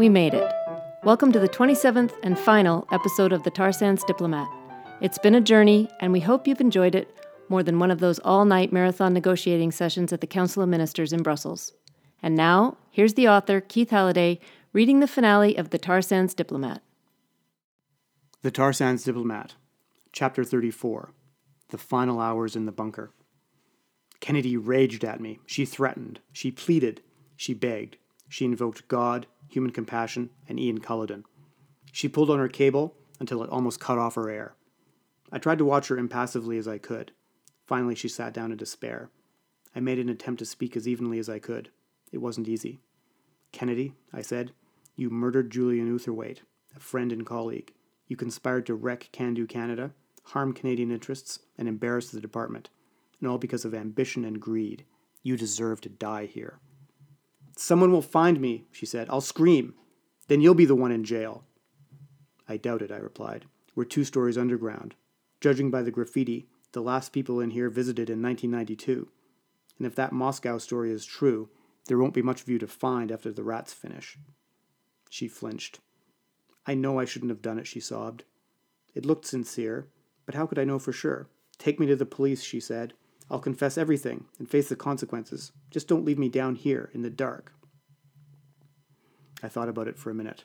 we made it. Welcome to the 27th and final episode of the Tar Sands Diplomat. It's been a journey, and we hope you've enjoyed it more than one of those all night marathon negotiating sessions at the Council of Ministers in Brussels. And now, here's the author, Keith Halliday, reading the finale of The Tar Sands Diplomat. The Tar Sands Diplomat, Chapter 34 The Final Hours in the Bunker. Kennedy raged at me. She threatened. She pleaded. She begged. She invoked God, human compassion, and Ian Culloden. She pulled on her cable until it almost cut off her air. I tried to watch her impassively as I could. Finally, she sat down in despair. I made an attempt to speak as evenly as I could. It wasn't easy. Kennedy, I said, you murdered Julian Utherwaite, a friend and colleague. You conspired to wreck Can Canada, harm Canadian interests, and embarrass the department. And all because of ambition and greed. You deserve to die here. Someone will find me, she said. I'll scream. Then you'll be the one in jail. I doubt it, I replied. We're two stories underground. Judging by the graffiti, the last people in here visited in 1992. And if that Moscow story is true, there won't be much of you to find after the rats finish. She flinched. I know I shouldn't have done it, she sobbed. It looked sincere, but how could I know for sure? Take me to the police, she said. I'll confess everything and face the consequences. Just don't leave me down here in the dark. I thought about it for a minute.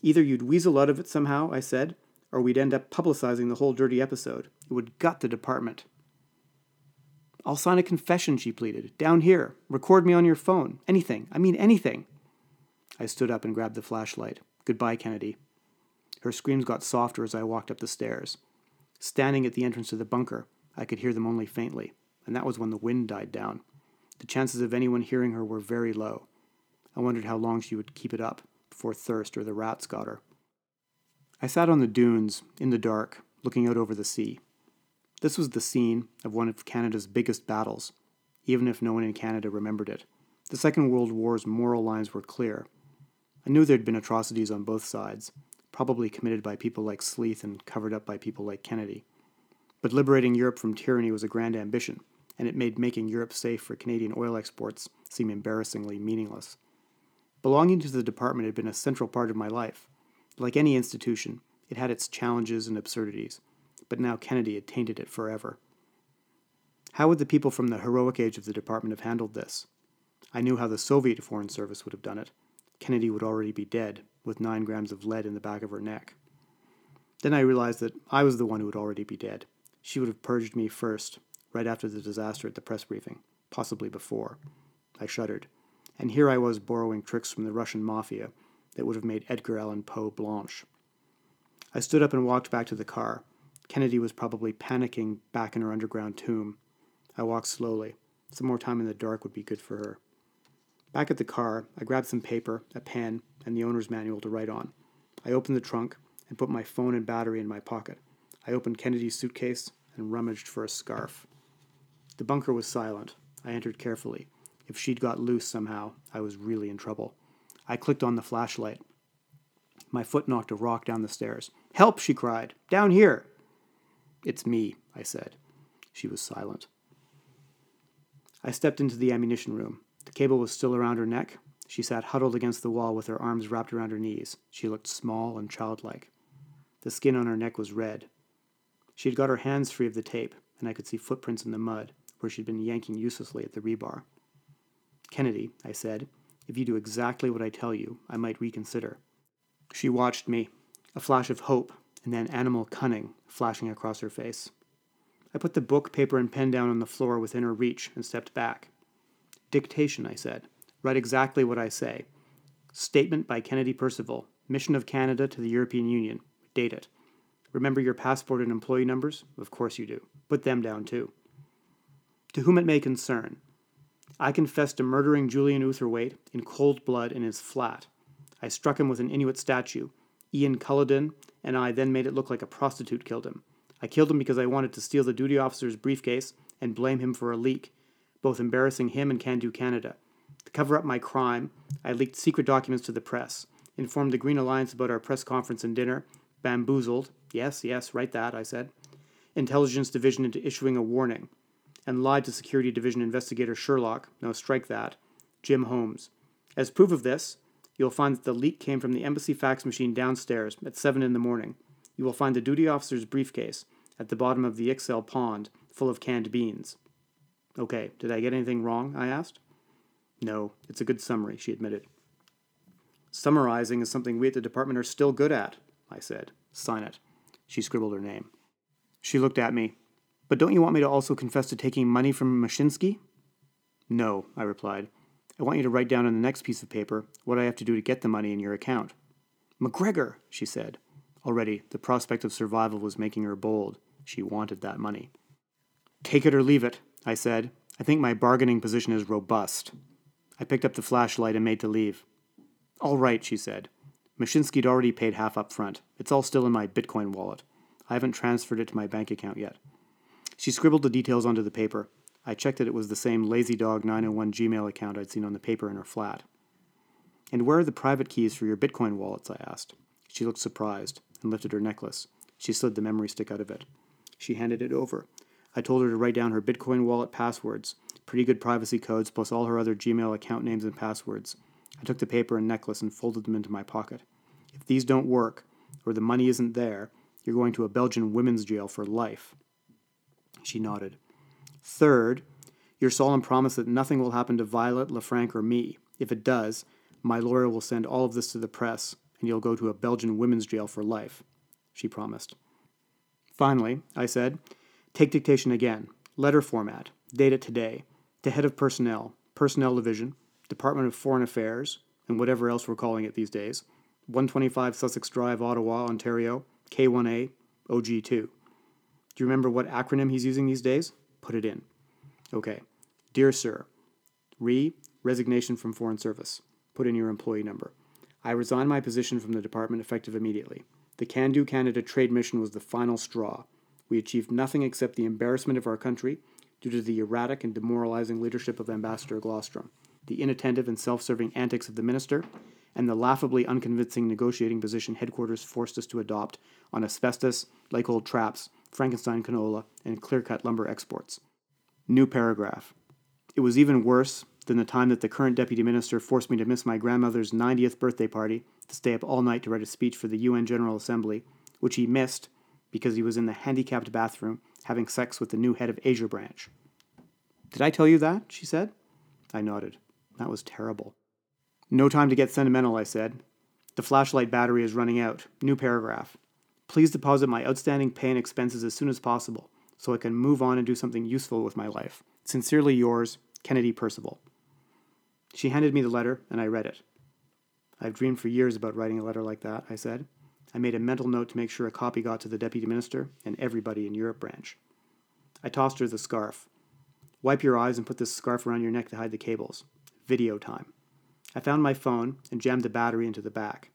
Either you'd weasel out of it somehow, I said, or we'd end up publicizing the whole dirty episode. It would gut the department. I'll sign a confession, she pleaded. Down here. Record me on your phone. Anything. I mean, anything. I stood up and grabbed the flashlight. Goodbye, Kennedy. Her screams got softer as I walked up the stairs. Standing at the entrance to the bunker, I could hear them only faintly, and that was when the wind died down. The chances of anyone hearing her were very low. I wondered how long she would keep it up before thirst or the rats got her. I sat on the dunes, in the dark, looking out over the sea. This was the scene of one of Canada's biggest battles, even if no one in Canada remembered it. The Second World War's moral lines were clear. I knew there'd been atrocities on both sides, probably committed by people like Sleeth and covered up by people like Kennedy. But liberating Europe from tyranny was a grand ambition, and it made making Europe safe for Canadian oil exports seem embarrassingly meaningless. Belonging to the department had been a central part of my life. Like any institution, it had its challenges and absurdities, but now Kennedy had tainted it forever. How would the people from the heroic age of the department have handled this? I knew how the Soviet Foreign Service would have done it. Kennedy would already be dead, with nine grams of lead in the back of her neck. Then I realized that I was the one who would already be dead. She would have purged me first, right after the disaster at the press briefing, possibly before. I shuddered. And here I was borrowing tricks from the Russian mafia that would have made Edgar Allan Poe blanche. I stood up and walked back to the car. Kennedy was probably panicking back in her underground tomb. I walked slowly. Some more time in the dark would be good for her. Back at the car, I grabbed some paper, a pen, and the owner's manual to write on. I opened the trunk and put my phone and battery in my pocket. I opened Kennedy's suitcase and rummaged for a scarf. The bunker was silent. I entered carefully. If she'd got loose somehow, I was really in trouble. I clicked on the flashlight. My foot knocked a rock down the stairs. Help, she cried. Down here. It's me, I said. She was silent. I stepped into the ammunition room. The cable was still around her neck. She sat huddled against the wall with her arms wrapped around her knees. She looked small and childlike. The skin on her neck was red. She had got her hands free of the tape, and I could see footprints in the mud where she'd been yanking uselessly at the rebar. Kennedy, I said, if you do exactly what I tell you, I might reconsider. She watched me, a flash of hope and then animal cunning flashing across her face. I put the book, paper, and pen down on the floor within her reach and stepped back. Dictation, I said. Write exactly what I say. Statement by Kennedy Percival, Mission of Canada to the European Union. Date it. Remember your passport and employee numbers? Of course you do. Put them down too. To whom it may concern, I confess to murdering Julian Utherwaite in cold blood in his flat. I struck him with an Inuit statue. Ian Culloden and I then made it look like a prostitute killed him. I killed him because I wanted to steal the duty officer's briefcase and blame him for a leak, both embarrassing him and Can Do Canada. To cover up my crime, I leaked secret documents to the press, informed the Green Alliance about our press conference and dinner, bamboozled, yes, yes, write that, I said, Intelligence Division into issuing a warning, and lied to Security Division investigator Sherlock, no, strike that, Jim Holmes. As proof of this, You will find that the leak came from the embassy fax machine downstairs at 7 in the morning. You will find the duty officer's briefcase at the bottom of the Ixelles pond full of canned beans. Okay, did I get anything wrong? I asked. No, it's a good summary, she admitted. Summarizing is something we at the department are still good at, I said. Sign it. She scribbled her name. She looked at me. But don't you want me to also confess to taking money from Mashinsky? No, I replied. I want you to write down on the next piece of paper what I have to do to get the money in your account. McGregor, she said. Already, the prospect of survival was making her bold. She wanted that money. Take it or leave it, I said. I think my bargaining position is robust. I picked up the flashlight and made to leave. All right, she said. Mashinsky'd already paid half up front. It's all still in my Bitcoin wallet. I haven't transferred it to my bank account yet. She scribbled the details onto the paper. I checked that it was the same Lazy Dog 901 Gmail account I'd seen on the paper in her flat. And where are the private keys for your Bitcoin wallets? I asked. She looked surprised and lifted her necklace. She slid the memory stick out of it. She handed it over. I told her to write down her Bitcoin wallet passwords, pretty good privacy codes, plus all her other Gmail account names and passwords. I took the paper and necklace and folded them into my pocket. If these don't work, or the money isn't there, you're going to a Belgian women's jail for life. She nodded. Third, your solemn promise that nothing will happen to Violet, LaFranc, or me. If it does, my lawyer will send all of this to the press, and you'll go to a Belgian women's jail for life. She promised. Finally, I said, take dictation again. Letter format. Date it today. To head of personnel, personnel division, Department of Foreign Affairs, and whatever else we're calling it these days. 125 Sussex Drive, Ottawa, Ontario, K1A, OG2. Do you remember what acronym he's using these days? Put it in. Okay. Dear Sir, Re, resignation from Foreign Service. Put in your employee number. I resign my position from the department effective immediately. The Can Do Canada trade mission was the final straw. We achieved nothing except the embarrassment of our country due to the erratic and demoralizing leadership of Ambassador Glostrom, the inattentive and self serving antics of the minister, and the laughably unconvincing negotiating position headquarters forced us to adopt on asbestos, leghold traps, Frankenstein canola, and clear cut lumber exports. New paragraph. It was even worse than the time that the current deputy minister forced me to miss my grandmother's 90th birthday party to stay up all night to write a speech for the UN General Assembly, which he missed because he was in the handicapped bathroom having sex with the new head of Asia branch. Did I tell you that? she said. I nodded. That was terrible. No time to get sentimental, I said. The flashlight battery is running out. New paragraph. Please deposit my outstanding pay and expenses as soon as possible so I can move on and do something useful with my life. Sincerely yours, Kennedy Percival. She handed me the letter, and I read it. I've dreamed for years about writing a letter like that, I said. I made a mental note to make sure a copy got to the deputy minister and everybody in Europe branch. I tossed her the scarf. Wipe your eyes and put this scarf around your neck to hide the cables. Video time. I found my phone and jammed the battery into the back.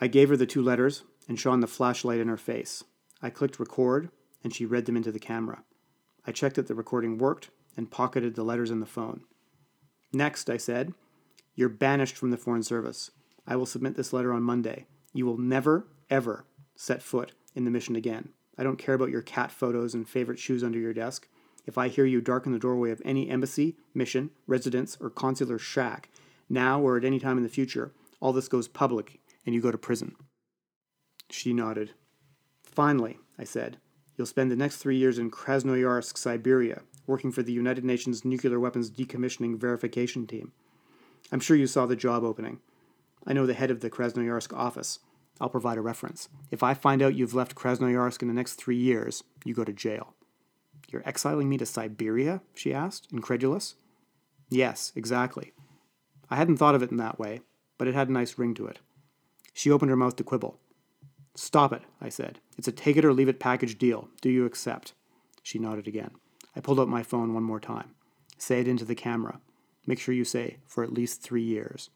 I gave her the two letters and shone the flashlight in her face. I clicked record and she read them into the camera. I checked that the recording worked and pocketed the letters in the phone. Next, I said, You're banished from the Foreign Service. I will submit this letter on Monday. You will never, ever set foot in the mission again. I don't care about your cat photos and favorite shoes under your desk. If I hear you darken the doorway of any embassy, mission, residence, or consular shack, now or at any time in the future, all this goes public and you go to prison. She nodded. Finally, I said, you'll spend the next three years in Krasnoyarsk, Siberia, working for the United Nations Nuclear Weapons Decommissioning Verification Team. I'm sure you saw the job opening. I know the head of the Krasnoyarsk office. I'll provide a reference. If I find out you've left Krasnoyarsk in the next three years, you go to jail. You're exiling me to Siberia? she asked, incredulous. Yes, exactly. I hadn't thought of it in that way, but it had a nice ring to it. She opened her mouth to quibble. Stop it, I said. It's a take it or leave it package deal. Do you accept? She nodded again. I pulled out my phone one more time. Say it into the camera. Make sure you say, for at least three years.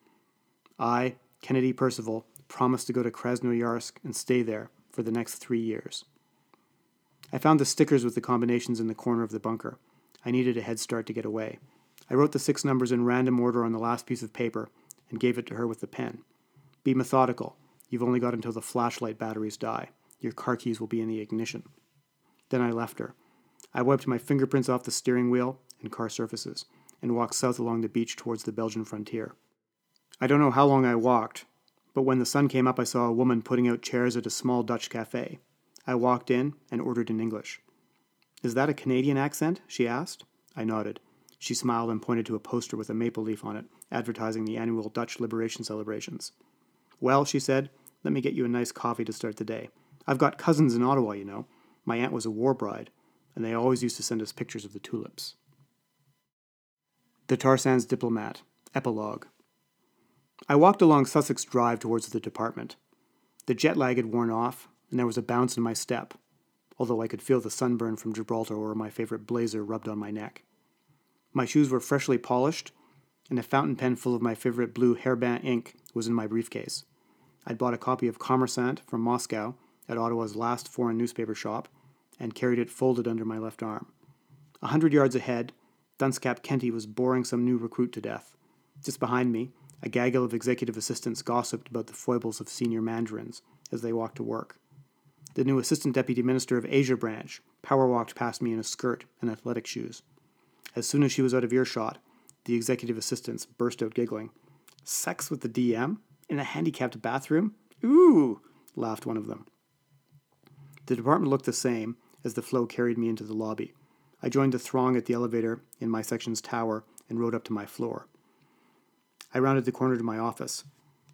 I, Kennedy Percival, promise to go to Krasnoyarsk and stay there for the next three years. I found the stickers with the combinations in the corner of the bunker. I needed a head start to get away. I wrote the six numbers in random order on the last piece of paper and gave it to her with the pen. Be methodical. You've only got until the flashlight batteries die. Your car keys will be in the ignition. Then I left her. I wiped my fingerprints off the steering wheel and car surfaces and walked south along the beach towards the Belgian frontier. I don't know how long I walked, but when the sun came up, I saw a woman putting out chairs at a small Dutch cafe. I walked in and ordered in English. Is that a Canadian accent? she asked. I nodded. She smiled and pointed to a poster with a maple leaf on it, advertising the annual Dutch liberation celebrations. Well, she said, let me get you a nice coffee to start the day. I've got cousins in Ottawa, you know. My aunt was a war bride, and they always used to send us pictures of the tulips. The Tar Sands Diplomat, Epilogue. I walked along Sussex Drive towards the department. The jet lag had worn off, and there was a bounce in my step, although I could feel the sunburn from Gibraltar or my favorite blazer rubbed on my neck. My shoes were freshly polished, and a fountain pen full of my favorite blue Herbin ink was in my briefcase. I'd bought a copy of Kommersant from Moscow at Ottawa's last foreign newspaper shop and carried it folded under my left arm. A hundred yards ahead, Dunscap Kenty was boring some new recruit to death. Just behind me, a gaggle of executive assistants gossiped about the foibles of senior mandarins as they walked to work. The new assistant deputy minister of Asia branch power walked past me in a skirt and athletic shoes. As soon as she was out of earshot, the executive assistants burst out giggling. Sex with the DM? In a handicapped bathroom? Ooh, laughed one of them. The department looked the same as the flow carried me into the lobby. I joined the throng at the elevator in my section's tower and rode up to my floor. I rounded the corner to my office.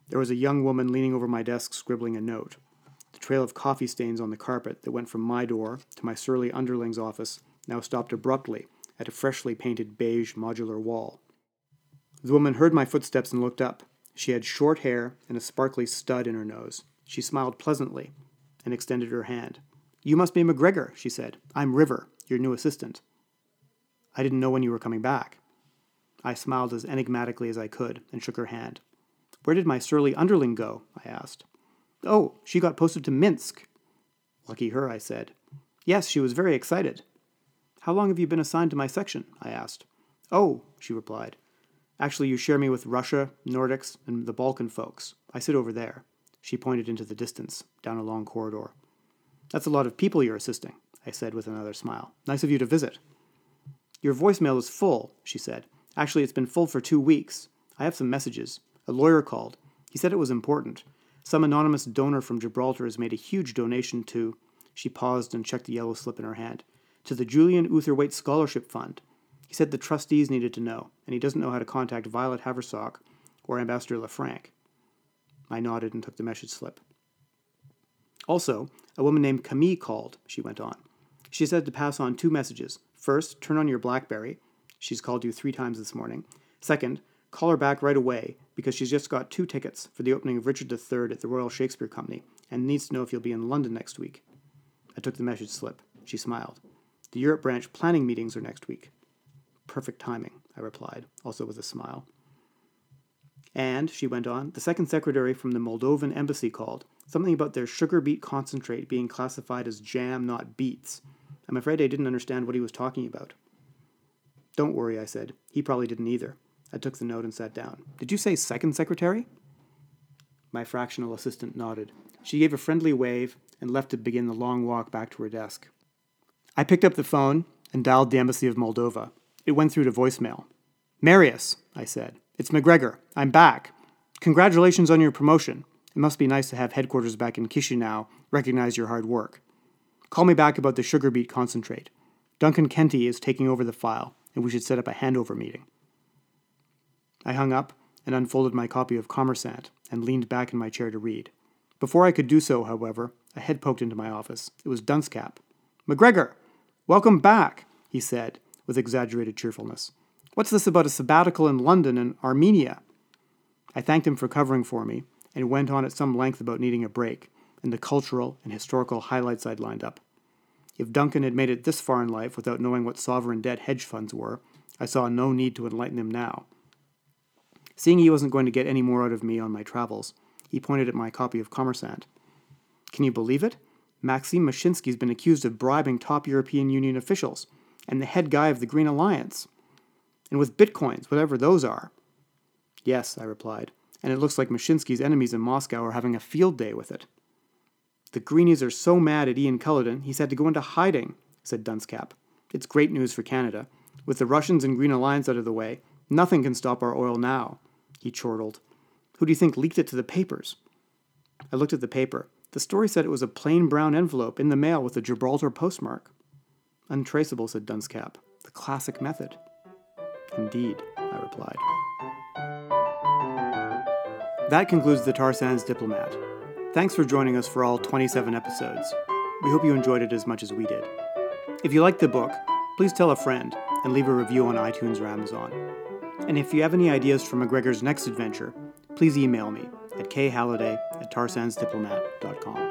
There was a young woman leaning over my desk scribbling a note. Trail of coffee stains on the carpet that went from my door to my surly underling's office now stopped abruptly at a freshly painted beige modular wall. The woman heard my footsteps and looked up. She had short hair and a sparkly stud in her nose. She smiled pleasantly and extended her hand. You must be McGregor, she said. I'm River, your new assistant. I didn't know when you were coming back. I smiled as enigmatically as I could and shook her hand. Where did my surly underling go? I asked. Oh, she got posted to Minsk. Lucky her, I said. Yes, she was very excited. How long have you been assigned to my section? I asked. Oh, she replied. Actually, you share me with Russia, Nordics, and the Balkan folks. I sit over there. She pointed into the distance, down a long corridor. That's a lot of people you're assisting, I said with another smile. Nice of you to visit. Your voicemail is full, she said. Actually, it's been full for two weeks. I have some messages. A lawyer called. He said it was important. Some anonymous donor from Gibraltar has made a huge donation to. She paused and checked the yellow slip in her hand to the Julian Utherwaite Scholarship Fund. He said the trustees needed to know, and he doesn't know how to contact Violet Haversock or Ambassador LaFranc. I nodded and took the message slip. Also, a woman named Camille called, she went on. She said to pass on two messages. First, turn on your Blackberry. She's called you three times this morning. Second, call her back right away because she's just got two tickets for the opening of Richard III at the Royal Shakespeare Company and needs to know if you'll be in London next week. I took the message slip. She smiled. The Europe branch planning meetings are next week. Perfect timing, I replied, also with a smile. And, she went on, the second secretary from the Moldovan embassy called. Something about their sugar beet concentrate being classified as jam, not beets. I'm afraid I didn't understand what he was talking about. Don't worry, I said. He probably didn't either. I took the note and sat down. Did you say second secretary? My fractional assistant nodded. She gave a friendly wave and left to begin the long walk back to her desk. I picked up the phone and dialed the Embassy of Moldova. It went through to voicemail. Marius, I said. It's McGregor. I'm back. Congratulations on your promotion. It must be nice to have headquarters back in Chisinau recognize your hard work. Call me back about the sugar beet concentrate. Duncan Kenty is taking over the file, and we should set up a handover meeting. I hung up and unfolded my copy of Kommersant and leaned back in my chair to read. Before I could do so, however, a head poked into my office. It was Dunscap. McGregor, Welcome back, he said, with exaggerated cheerfulness. What's this about a sabbatical in London and Armenia? I thanked him for covering for me and went on at some length about needing a break and the cultural and historical highlights I'd lined up. If Duncan had made it this far in life without knowing what sovereign debt hedge funds were, I saw no need to enlighten him now. Seeing he wasn't going to get any more out of me on my travels, he pointed at my copy of Kommersant. Can you believe it? Maxim Mashinsky's been accused of bribing top European Union officials and the head guy of the Green Alliance. And with bitcoins, whatever those are. Yes, I replied, and it looks like Mashinsky's enemies in Moscow are having a field day with it. The Greenies are so mad at Ian Culloden, he's had to go into hiding, said Dunscap. It's great news for Canada. With the Russians and Green Alliance out of the way, nothing can stop our oil now, he chortled. Who do you think leaked it to the papers? I looked at the paper. The story said it was a plain brown envelope in the mail with a Gibraltar postmark. Untraceable, said Dunscap. The classic method. Indeed, I replied. That concludes the Tar Sands Diplomat. Thanks for joining us for all 27 episodes. We hope you enjoyed it as much as we did. If you liked the book, please tell a friend and leave a review on iTunes or Amazon. And if you have any ideas for McGregor's next adventure, please email me at khalliday at tarsandsdiplomat.com.